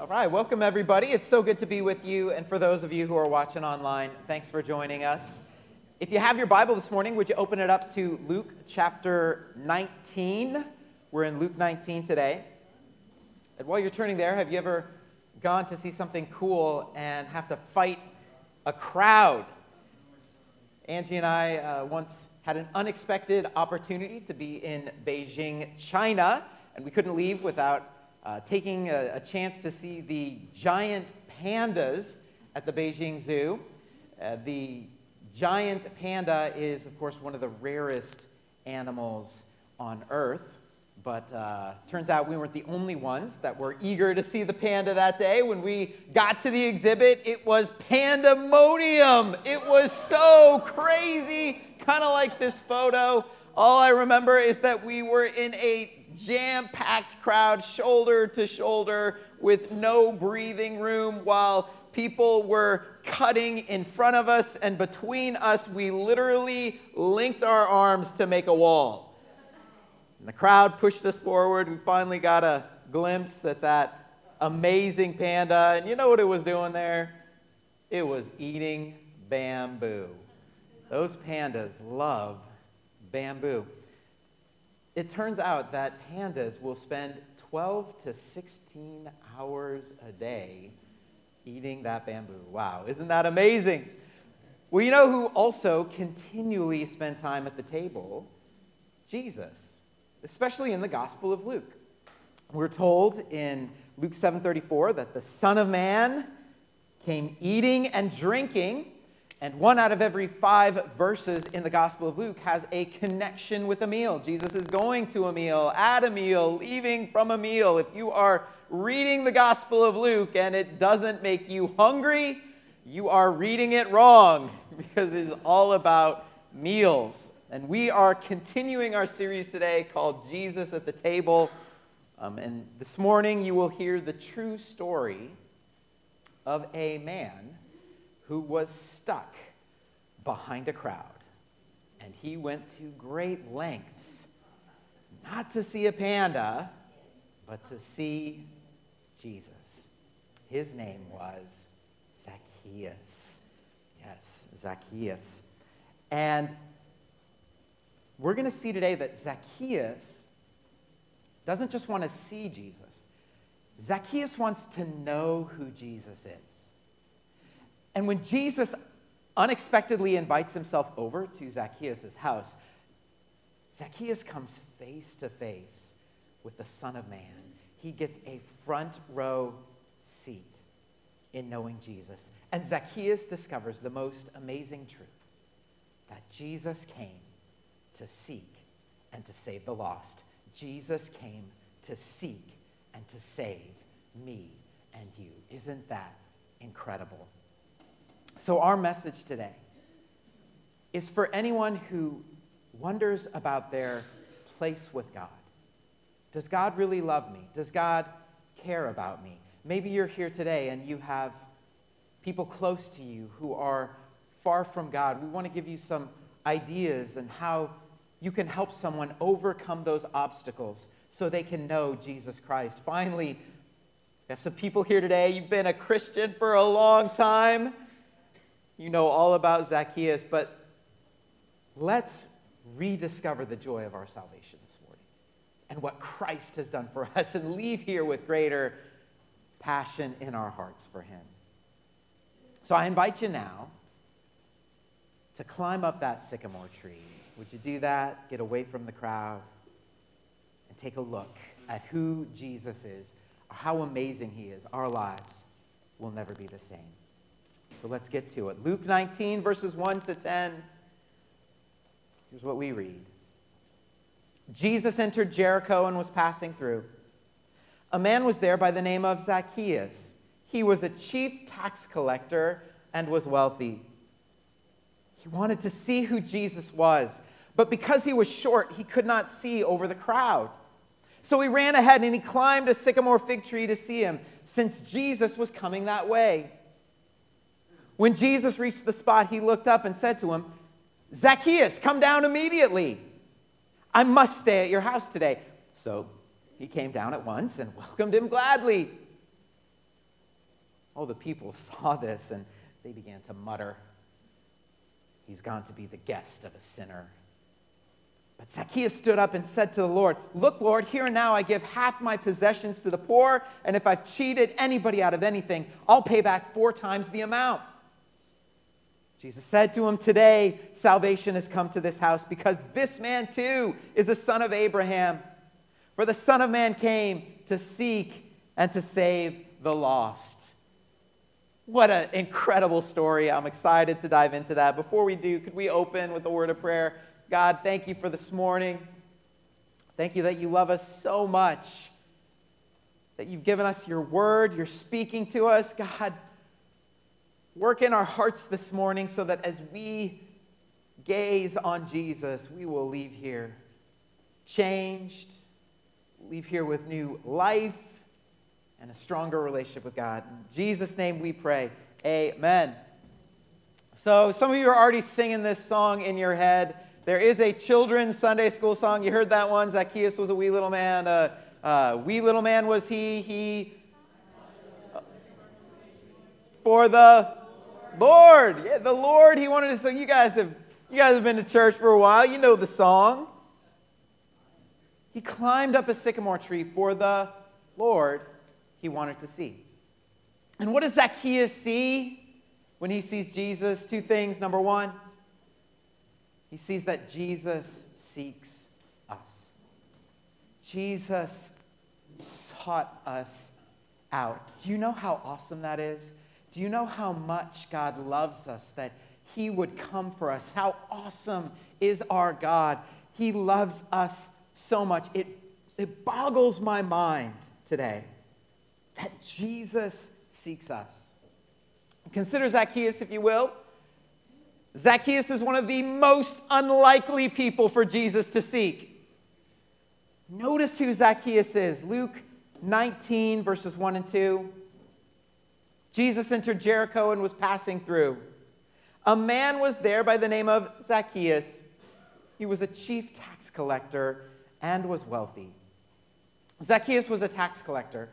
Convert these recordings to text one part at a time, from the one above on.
All right, welcome everybody. It's so good to be with you. And for those of you who are watching online, thanks for joining us. If you have your Bible this morning, would you open it up to Luke chapter 19? We're in Luke 19 today. And while you're turning there, have you ever gone to see something cool and have to fight a crowd? Angie and I uh, once had an unexpected opportunity to be in Beijing, China, and we couldn't leave without uh, taking a, a, chance to see the giant pandas at the Beijing Zoo. Uh, the giant panda is, of course, one of the rarest animals on Earth. But uh, turns out we weren't the only ones that were eager to see the panda that day. When we got to the exhibit, it was pandemonium. It was so crazy, kind of like this photo. All I remember is that we were in a jam packed crowd, shoulder to shoulder, with no breathing room, while people were cutting in front of us, and between us, we literally linked our arms to make a wall. And the crowd pushed us forward. We finally got a glimpse at that amazing panda. And you know what it was doing there? It was eating bamboo. Those pandas love bamboo. It turns out that pandas will spend 12 to 16 hours a day eating that bamboo. Wow, isn't that amazing? Well, you know who also continually spent time at the table? Jesus, especially in the Gospel of Luke. We're told in Luke 7:34 that the Son of Man came eating and drinking and one out of every five verses in the Gospel of Luke has a connection with a meal. Jesus is going to a meal, at a meal, leaving from a meal. If you are reading the Gospel of Luke and it doesn't make you hungry, you are reading it wrong because it is all about meals. And we are continuing our series today called Jesus at the Table. Um, and this morning you will hear the true story of a man who was stuck behind a crowd. And he went to great lengths not to see a panda, but to see Jesus. His name was Zacchaeus. Yes, Zacchaeus. And we're going to see today that Zacchaeus doesn't just want to see Jesus, Zacchaeus wants to know who Jesus is. And when Jesus unexpectedly invites himself over to Zacchaeus' house, Zacchaeus comes face to face with the Son of Man. He gets a front row seat in knowing Jesus. And Zacchaeus discovers the most amazing truth that Jesus came to seek and to save the lost. Jesus came to seek and to save me and you. Isn't that incredible? So, our message today is for anyone who wonders about their place with God. Does God really love me? Does God care about me? Maybe you're here today and you have people close to you who are far from God. We want to give you some ideas and how you can help someone overcome those obstacles so they can know Jesus Christ. Finally, we have some people here today. You've been a Christian for a long time you know all about Zacchaeus, but let's rediscover the joy of our salvation this morning and what Christ has done for us and leave here with greater passion in our hearts for Him. So I invite you now to climb up that sycamore tree. Would you do that? Get away from the crowd and take a look at who Jesus is, how amazing He is. Our lives will never be the same. So let's get to it. Luke 19, verses 1 to 10. Here's what we read Jesus entered Jericho and was passing through. A man was there by the name of Zacchaeus. He was a chief tax collector and was wealthy. He wanted to see who Jesus was, but because he was short, he could not see over the crowd. So he ran ahead and he climbed a sycamore fig tree to see him, since Jesus was coming that way. When Jesus reached the spot, he looked up and said to him, Zacchaeus, come down immediately. I must stay at your house today. So he came down at once and welcomed him gladly. All the people saw this and they began to mutter, He's gone to be the guest of a sinner. But Zacchaeus stood up and said to the Lord, Look, Lord, here and now I give half my possessions to the poor, and if I've cheated anybody out of anything, I'll pay back four times the amount. Jesus said to him, Today salvation has come to this house because this man too is a son of Abraham. For the Son of Man came to seek and to save the lost. What an incredible story. I'm excited to dive into that. Before we do, could we open with a word of prayer? God, thank you for this morning. Thank you that you love us so much, that you've given us your word, you're speaking to us. God, work in our hearts this morning so that as we gaze on Jesus, we will leave here changed, leave here with new life and a stronger relationship with God. In Jesus' name we pray. Amen. So, some of you are already singing this song in your head. There is a children's Sunday school song. You heard that one. Zacchaeus was a wee little man. Uh, uh, wee little man was he. He. Uh, for the Lord. Yeah, the Lord. He wanted to sing. You guys have. You guys have been to church for a while. You know the song. He climbed up a sycamore tree for the Lord he wanted to see. And what does Zacchaeus see when he sees Jesus? Two things. Number one, he sees that Jesus seeks us. Jesus sought us out. Do you know how awesome that is? Do you know how much God loves us that he would come for us? How awesome is our God? He loves us so much. It, it boggles my mind today that Jesus seeks us. Consider Zacchaeus, if you will. Zacchaeus is one of the most unlikely people for Jesus to seek. Notice who Zacchaeus is. Luke 19, verses 1 and 2. Jesus entered Jericho and was passing through. A man was there by the name of Zacchaeus. He was a chief tax collector and was wealthy. Zacchaeus was a tax collector.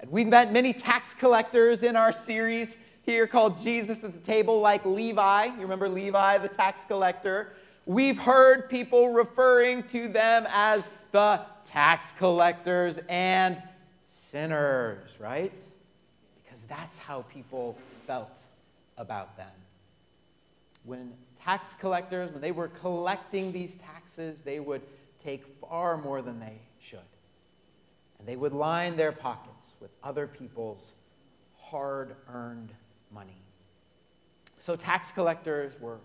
And we've met many tax collectors in our series here called Jesus at the Table, like Levi. You remember Levi, the tax collector? We've heard people referring to them as the tax collectors and sinners, right? Because that's how people felt about them. When tax collectors, when they were collecting these taxes, they would take far more than they should. And they would line their pockets with other people's hard earned money. So, tax collectors were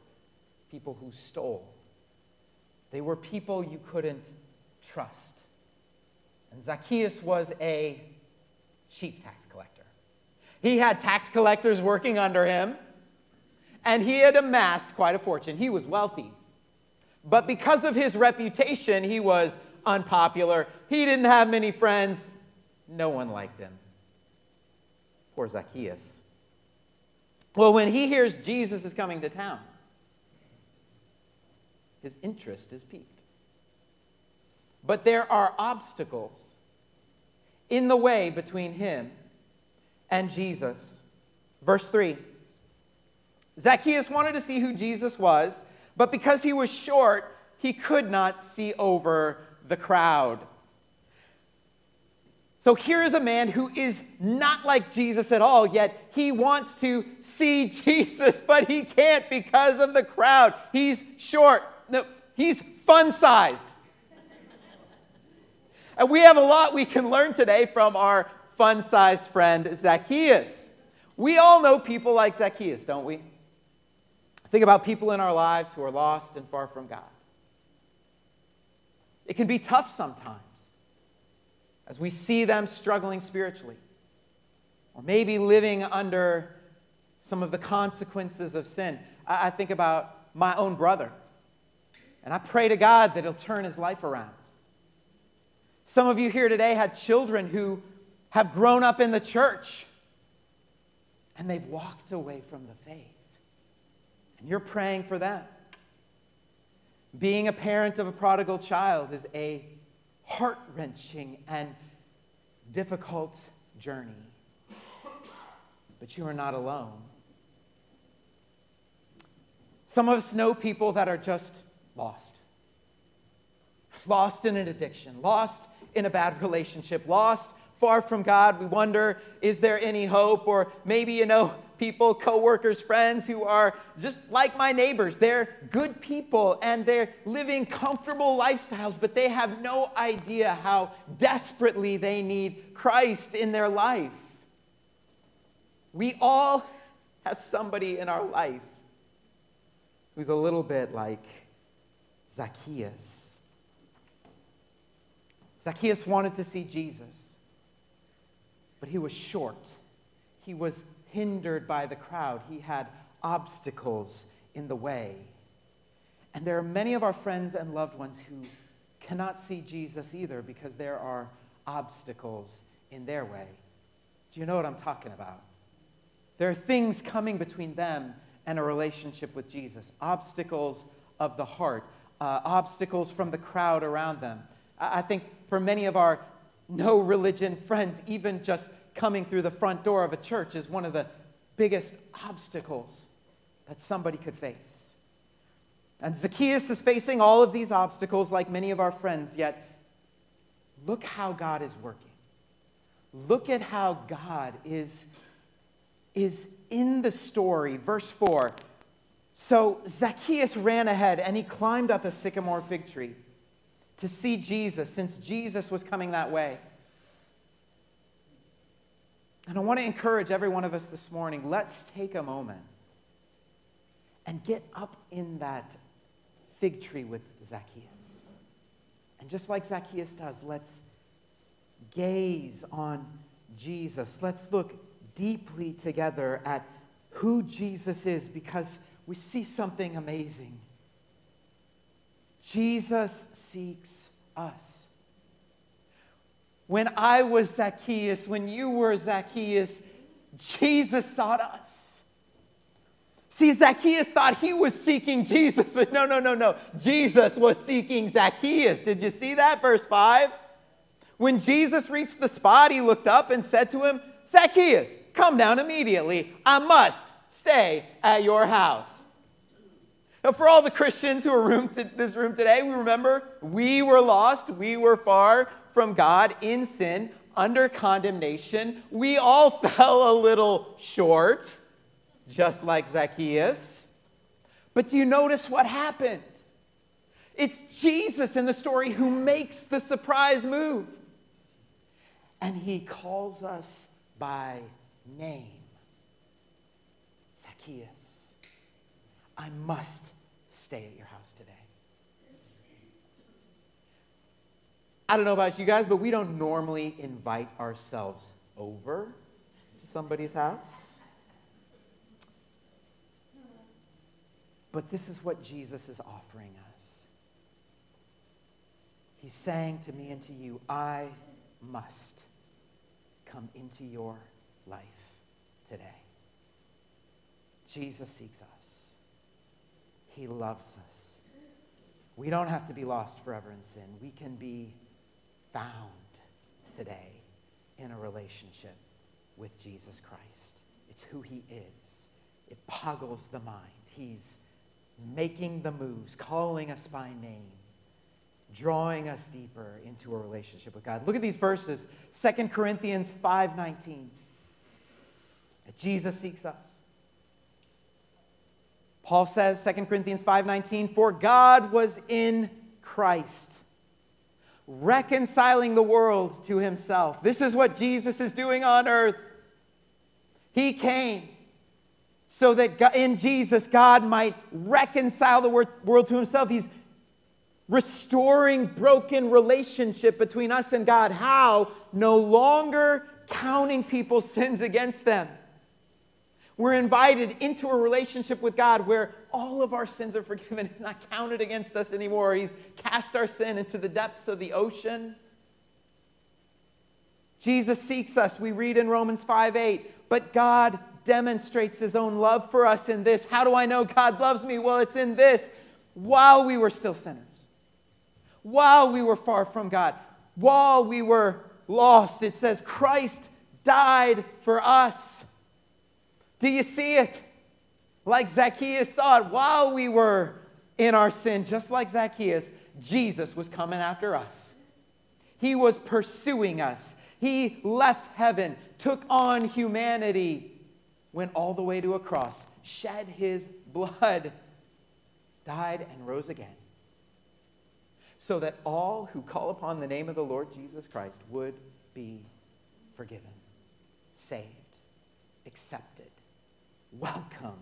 people who stole, they were people you couldn't trust. And Zacchaeus was a chief tax collector. He had tax collectors working under him, and he had amassed quite a fortune. He was wealthy. But because of his reputation, he was unpopular. He didn't have many friends. No one liked him. Poor Zacchaeus. Well, when he hears Jesus is coming to town, his interest is piqued. But there are obstacles in the way between him and Jesus. Verse 3 Zacchaeus wanted to see who Jesus was, but because he was short, he could not see over the crowd. So here is a man who is not like Jesus at all, yet he wants to see Jesus, but he can't because of the crowd. He's short, no, he's fun sized. and we have a lot we can learn today from our fun sized friend Zacchaeus. We all know people like Zacchaeus, don't we? Think about people in our lives who are lost and far from God. It can be tough sometimes as we see them struggling spiritually, or maybe living under some of the consequences of sin. I, I think about my own brother, and I pray to God that He'll turn his life around. Some of you here today had children who have grown up in the church and they've walked away from the faith. And you're praying for them. Being a parent of a prodigal child is a heart wrenching and difficult journey. But you are not alone. Some of us know people that are just lost. Lost in an addiction, lost in a bad relationship, lost far from God. We wonder, is there any hope? Or maybe, you know, people, coworkers, friends who are just like my neighbors. They're good people and they're living comfortable lifestyles, but they have no idea how desperately they need Christ in their life. We all have somebody in our life who's a little bit like Zacchaeus. Zacchaeus wanted to see Jesus, but he was short. He was hindered by the crowd, he had obstacles in the way. And there are many of our friends and loved ones who cannot see Jesus either because there are obstacles in their way. Do you know what I'm talking about? There are things coming between them and a relationship with Jesus, obstacles of the heart, uh, obstacles from the crowd around them. I, I think for many of our no religion friends, even just coming through the front door of a church is one of the biggest obstacles that somebody could face. And Zacchaeus is facing all of these obstacles like many of our friends, yet look how God is working. Look at how God is, is in the story. Verse 4. So Zacchaeus ran ahead and he climbed up a sycamore fig tree to see Jesus, since Jesus was coming that way. And I want to encourage every one of us this morning let's take a moment and get up in that fig tree with Zacchaeus. And just like Zacchaeus does, let's gaze on Jesus. Let's look deeply together at who Jesus is because we see something amazing. Jesus seeks us. When I was Zacchaeus, when you were Zacchaeus, Jesus sought us. See, Zacchaeus thought he was seeking Jesus, but no, no, no, no. Jesus was seeking Zacchaeus. Did you see that? Verse 5. When Jesus reached the spot, he looked up and said to him, Zacchaeus, come down immediately. I must stay at your house. Now, for all the Christians who are in this room today, we remember we were lost, we were far from God in sin, under condemnation. We all fell a little short, just like Zacchaeus. But do you notice what happened? It's Jesus in the story who makes the surprise move. And he calls us by name Zacchaeus, I must stay at your house today. I don't know about you guys, but we don't normally invite ourselves over to somebody's house. But this is what Jesus is offering us. He's saying to me and to you, I must come into your life today. Jesus seeks us, He loves us. We don't have to be lost forever in sin. We can be found today in a relationship with Jesus Christ. It's who he is. It boggles the mind. He's making the moves, calling us by name, drawing us deeper into a relationship with God. Look at these verses. 2 Corinthians 5:19. Jesus seeks us. Paul says 2 Corinthians 5:19, "For God was in Christ reconciling the world to himself. This is what Jesus is doing on earth. He came so that in Jesus, God might reconcile the world to himself. He's restoring broken relationship between us and God. How? No longer counting people's sins against them. We're invited into a relationship with God where all of our sins are forgiven and not counted against us anymore. He's cast our sin into the depths of the ocean. Jesus seeks us. We read in Romans 5 8, but God demonstrates his own love for us in this. How do I know God loves me? Well, it's in this. While we were still sinners, while we were far from God, while we were lost, it says Christ died for us. Do you see it? Like Zacchaeus saw it while we were in our sin, just like Zacchaeus, Jesus was coming after us. He was pursuing us. He left heaven, took on humanity, went all the way to a cross, shed his blood, died, and rose again. So that all who call upon the name of the Lord Jesus Christ would be forgiven, saved, accepted, welcomed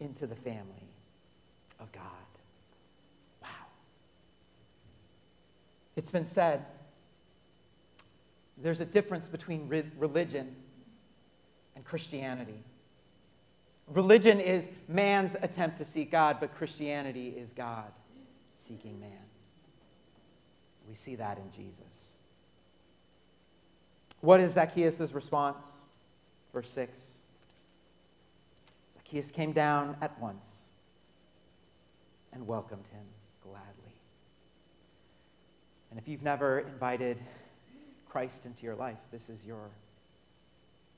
into the family of God. Wow. It's been said there's a difference between re- religion and Christianity. Religion is man's attempt to seek God, but Christianity is God seeking man. We see that in Jesus. What is Zacchaeus' response? Verse 6. Zacchaeus came down at once and welcomed him gladly. And if you've never invited Christ into your life, this is your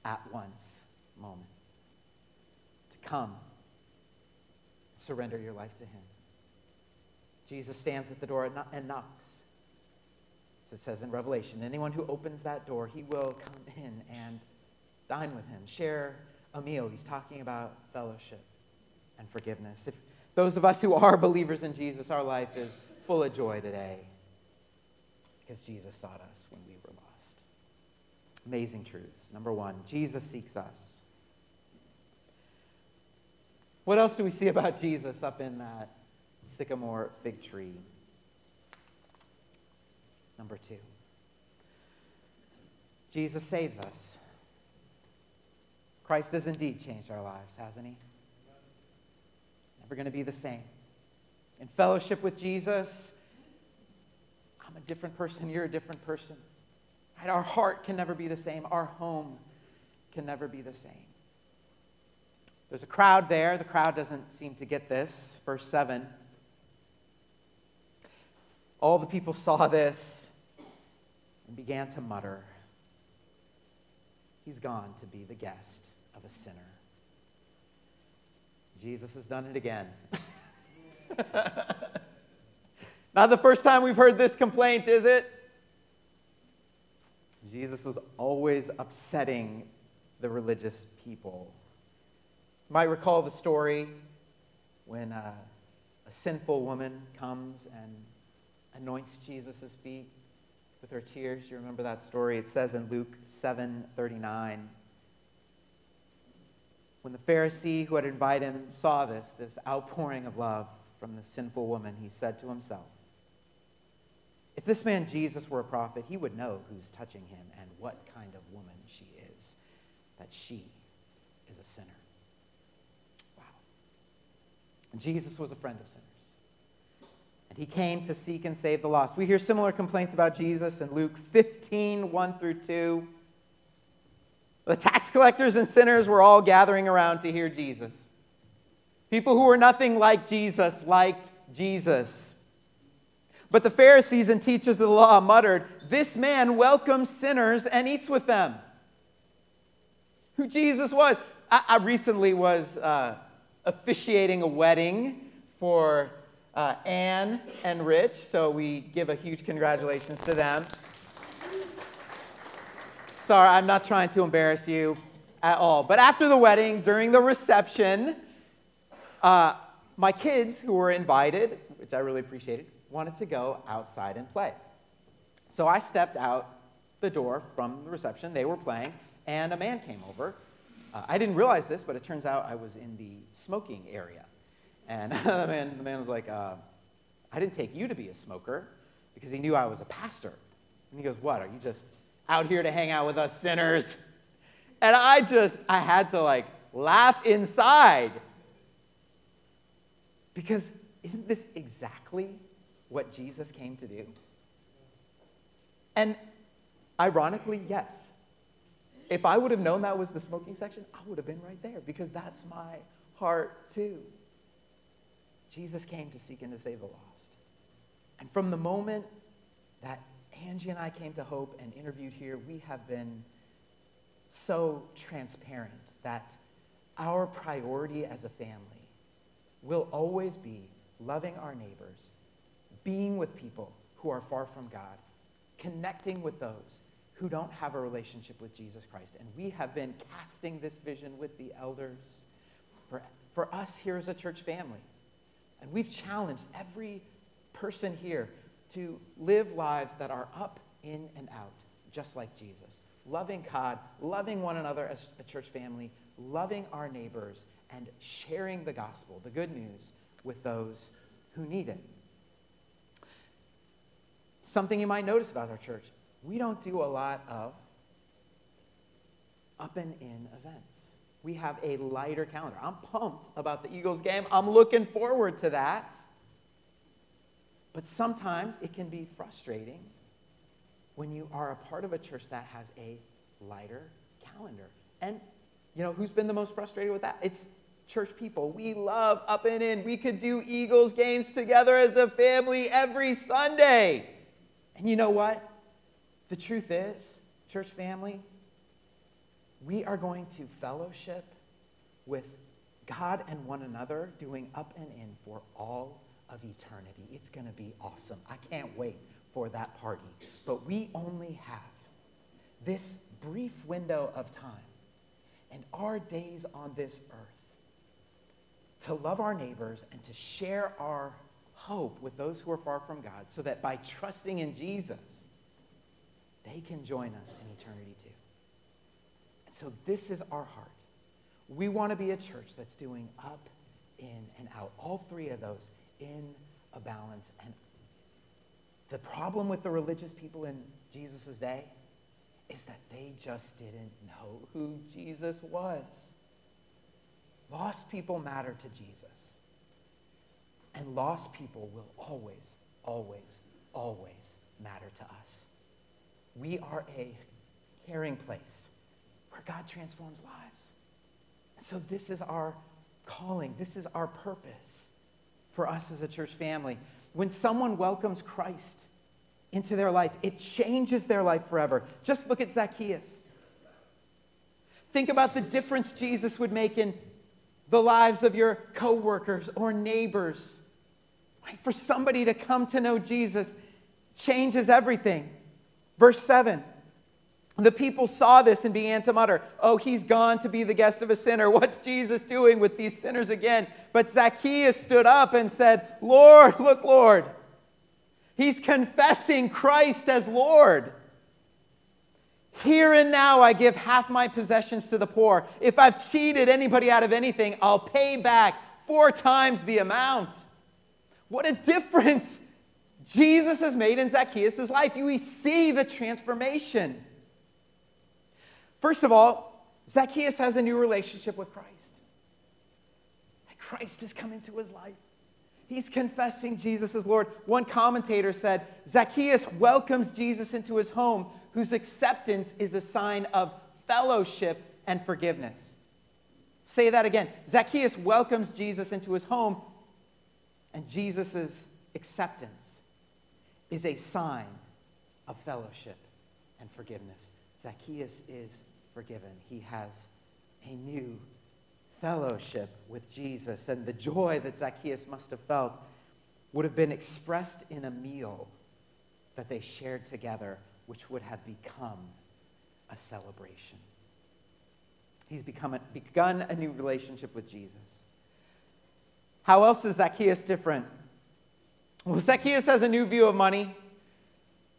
at once moment to come, surrender your life to Him. Jesus stands at the door and knocks. As it says in Revelation, anyone who opens that door, he will come in and dine with him, share a meal. He's talking about fellowship and forgiveness. If those of us who are believers in Jesus, our life is full of joy today because Jesus sought us when we were lost. Amazing truths. Number one, Jesus seeks us. What else do we see about Jesus up in that sycamore fig tree? Number two, Jesus saves us. Christ has indeed changed our lives, hasn't he? Never going to be the same. In fellowship with Jesus, I'm a different person, you're a different person. Right? Our heart can never be the same, our home can never be the same. There's a crowd there. The crowd doesn't seem to get this. Verse 7. All the people saw this and began to mutter, He's gone to be the guest of a sinner. Jesus has done it again. Not the first time we've heard this complaint, is it? Jesus was always upsetting the religious people. You might recall the story when uh, a sinful woman comes and anoints Jesus' feet with her tears. You remember that story? It says in Luke 7 39. When the Pharisee who had invited him saw this, this outpouring of love from the sinful woman, he said to himself, If this man Jesus were a prophet, he would know who's touching him and what kind of woman she is, that she is a sinner. Wow. And Jesus was a friend of sinners. And he came to seek and save the lost. We hear similar complaints about Jesus in Luke 15 1 through 2. The tax collectors and sinners were all gathering around to hear Jesus. People who were nothing like Jesus liked Jesus. But the Pharisees and teachers of the law muttered, This man welcomes sinners and eats with them. Who Jesus was. I, I recently was uh, officiating a wedding for uh, Anne and Rich, so we give a huge congratulations to them. Sorry, I'm not trying to embarrass you at all. But after the wedding, during the reception, uh, my kids who were invited, which I really appreciated, wanted to go outside and play. So I stepped out the door from the reception. They were playing, and a man came over. Uh, I didn't realize this, but it turns out I was in the smoking area. And the, man, the man was like, uh, I didn't take you to be a smoker because he knew I was a pastor. And he goes, What? Are you just out here to hang out with us sinners. And I just, I had to like laugh inside. Because isn't this exactly what Jesus came to do? And ironically, yes. If I would have known that was the smoking section, I would have been right there because that's my heart too. Jesus came to seek and to save the lost. And from the moment that Angie and I came to Hope and interviewed here, we have been so transparent that our priority as a family will always be loving our neighbors, being with people who are far from God, connecting with those who don't have a relationship with Jesus Christ. And we have been casting this vision with the elders for, for us here as a church family. And we've challenged every person here to live lives that are up, in, and out, just like Jesus. Loving God, loving one another as a church family, loving our neighbors, and sharing the gospel, the good news, with those who need it. Something you might notice about our church we don't do a lot of up and in events. We have a lighter calendar. I'm pumped about the Eagles game. I'm looking forward to that. But sometimes it can be frustrating when you are a part of a church that has a lighter calendar. And you know who's been the most frustrated with that? It's church people. We love up and in. We could do Eagles games together as a family every Sunday. And you know what? The truth is, church family, we are going to fellowship with God and one another doing up and in for all of eternity. It's going to be awesome. I can't wait for that party. But we only have this brief window of time and our days on this earth to love our neighbors and to share our hope with those who are far from God so that by trusting in Jesus, they can join us in eternity too. And so this is our heart. We want to be a church that's doing up, in, and out. All three of those in a balance. And the problem with the religious people in Jesus' day is that they just didn't know who Jesus was. Lost people matter to Jesus. And lost people will always, always, always matter to us. We are a caring place where God transforms lives. And so, this is our calling, this is our purpose for us as a church family. When someone welcomes Christ into their life, it changes their life forever. Just look at Zacchaeus. Think about the difference Jesus would make in the lives of your coworkers or neighbors. Right? For somebody to come to know Jesus changes everything. Verse 7 the people saw this and began to mutter, Oh, he's gone to be the guest of a sinner. What's Jesus doing with these sinners again? But Zacchaeus stood up and said, Lord, look, Lord. He's confessing Christ as Lord. Here and now, I give half my possessions to the poor. If I've cheated anybody out of anything, I'll pay back four times the amount. What a difference Jesus has made in Zacchaeus' life. We see the transformation. First of all, Zacchaeus has a new relationship with Christ. Christ has come into his life. He's confessing Jesus as Lord. One commentator said Zacchaeus welcomes Jesus into his home, whose acceptance is a sign of fellowship and forgiveness. Say that again. Zacchaeus welcomes Jesus into his home, and Jesus' acceptance is a sign of fellowship and forgiveness. Zacchaeus is forgiven. He has a new fellowship with Jesus. And the joy that Zacchaeus must have felt would have been expressed in a meal that they shared together, which would have become a celebration. He's become a, begun a new relationship with Jesus. How else is Zacchaeus different? Well, Zacchaeus has a new view of money.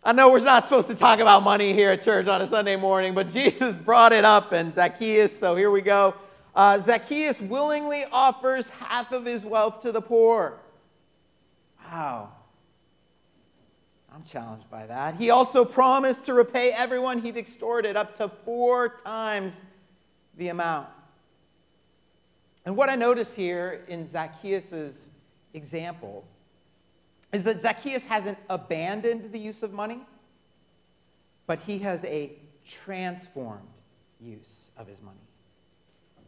I know we're not supposed to talk about money here at church on a Sunday morning, but Jesus brought it up, and Zacchaeus, so here we go. Uh, Zacchaeus willingly offers half of his wealth to the poor. Wow. I'm challenged by that. He also promised to repay everyone he'd extorted up to four times the amount. And what I notice here in Zacchaeus' example is that Zacchaeus hasn't abandoned the use of money, but he has a transformed use of his money.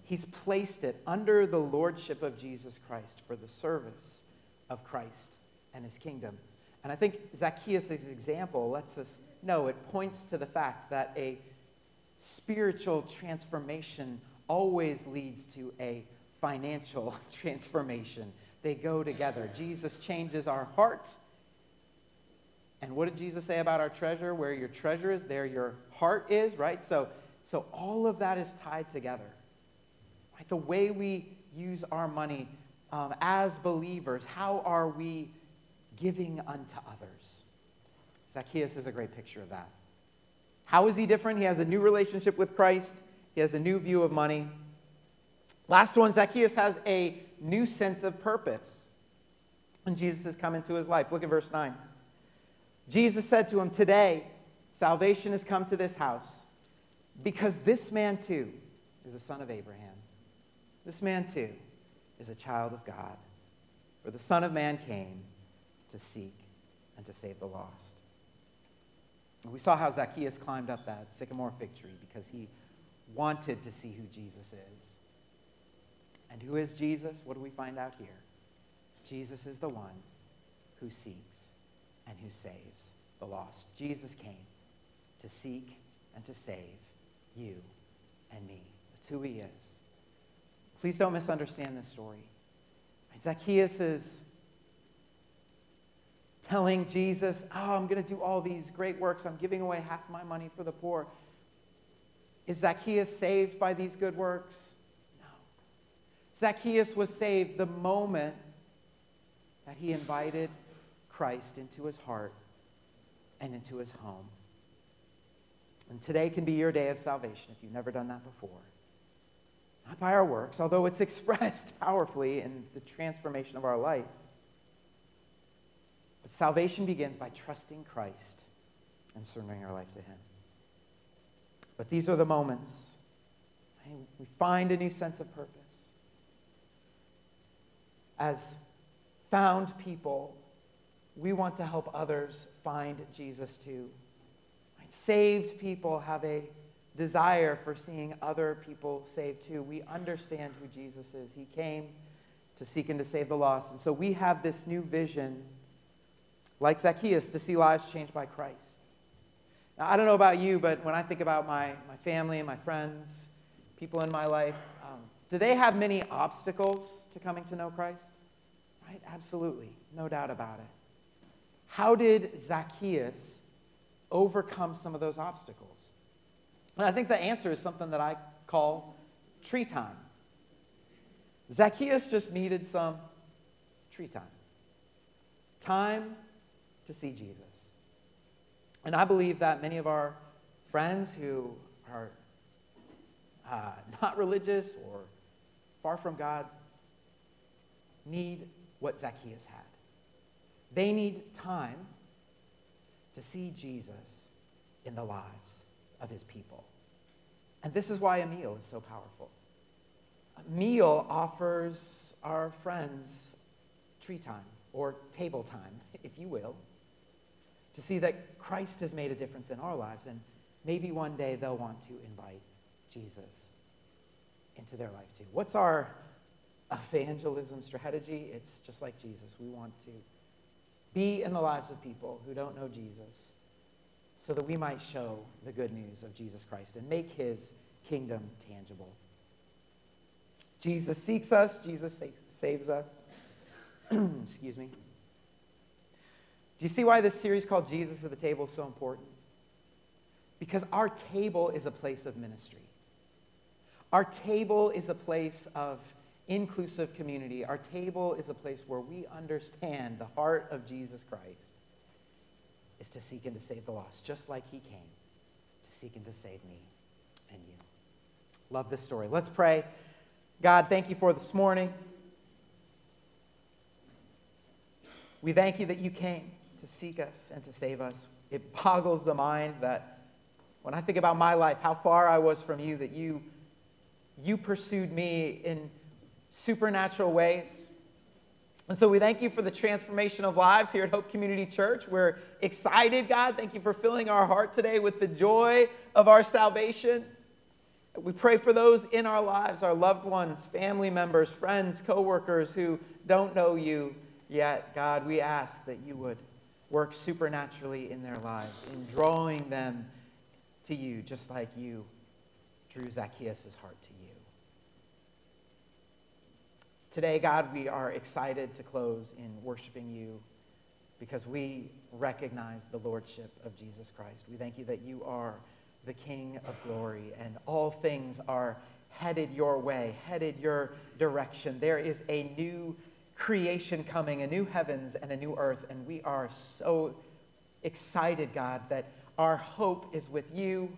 He's placed it under the lordship of Jesus Christ for the service of Christ and his kingdom. And I think Zacchaeus' example lets us know it points to the fact that a spiritual transformation always leads to a financial transformation. They go together. Jesus changes our hearts. And what did Jesus say about our treasure? Where your treasure is, there your heart is, right? So, so all of that is tied together. The way we use our money um, as believers, how are we giving unto others? Zacchaeus is a great picture of that. How is he different? He has a new relationship with Christ, he has a new view of money. Last one Zacchaeus has a new sense of purpose. when Jesus has come into his life. Look at verse 9. Jesus said to him, Today, salvation has come to this house because this man too is a son of Abraham. This man too is a child of God. For the Son of Man came to seek and to save the lost. And we saw how Zacchaeus climbed up that sycamore fig tree because he wanted to see who Jesus is. And who is Jesus? What do we find out here? Jesus is the one who seeks and who saves the lost. Jesus came to seek and to save you and me. That's who he is. Please don't misunderstand this story. Zacchaeus is telling Jesus, Oh, I'm going to do all these great works. I'm giving away half my money for the poor. Is Zacchaeus saved by these good works? No. Zacchaeus was saved the moment that he invited Christ into his heart and into his home. And today can be your day of salvation if you've never done that before. Not by our works, although it's expressed powerfully in the transformation of our life. But salvation begins by trusting Christ and surrendering our life to Him. But these are the moments we find a new sense of purpose. As found people, we want to help others find Jesus too. Saved people have a desire for seeing other people saved too. We understand who Jesus is. He came to seek and to save the lost. And so we have this new vision, like Zacchaeus, to see lives changed by Christ. Now, I don't know about you, but when I think about my, my family and my friends, people in my life, um, do they have many obstacles to coming to know Christ? Right? Absolutely. No doubt about it. How did Zacchaeus overcome some of those obstacles? And I think the answer is something that I call tree time. Zacchaeus just needed some tree time. Time to see Jesus. And I believe that many of our friends who are uh, not religious or far from God need what Zacchaeus had. They need time to see Jesus in the lives of his people. And this is why a meal is so powerful. A meal offers our friends tree time or table time, if you will, to see that Christ has made a difference in our lives. And maybe one day they'll want to invite Jesus into their life too. What's our evangelism strategy? It's just like Jesus. We want to be in the lives of people who don't know Jesus so that we might show the good news of Jesus Christ and make his kingdom tangible. Jesus seeks us, Jesus saves us. Excuse me. Do you see why this series called Jesus at the Table is so important? Because our table is a place of ministry. Our table is a place of inclusive community. Our table is a place where we understand the heart of Jesus Christ is to seek and to save the lost, just like he came to seek and to save me and you. Love this story. Let's pray. God, thank you for this morning. We thank you that you came to seek us and to save us. It boggles the mind that when I think about my life, how far I was from you, that you, you pursued me in supernatural ways. And so we thank you for the transformation of lives here at Hope Community Church. We're excited, God. Thank you for filling our heart today with the joy of our salvation. We pray for those in our lives, our loved ones, family members, friends, coworkers who don't know you yet. God, we ask that you would work supernaturally in their lives, in drawing them to you, just like you drew Zacchaeus' heart to you. Today, God, we are excited to close in worshiping you because we recognize the lordship of Jesus Christ. We thank you that you are the King of glory and all things are headed your way, headed your direction. There is a new creation coming, a new heavens and a new earth, and we are so excited, God, that our hope is with you.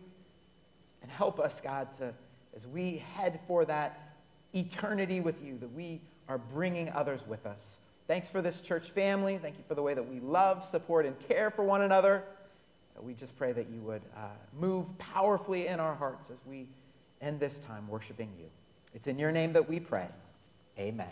And help us, God, to as we head for that eternity with you, that we are bringing others with us. Thanks for this church family. Thank you for the way that we love, support, and care for one another. We just pray that you would uh, move powerfully in our hearts as we end this time worshiping you. It's in your name that we pray. Amen.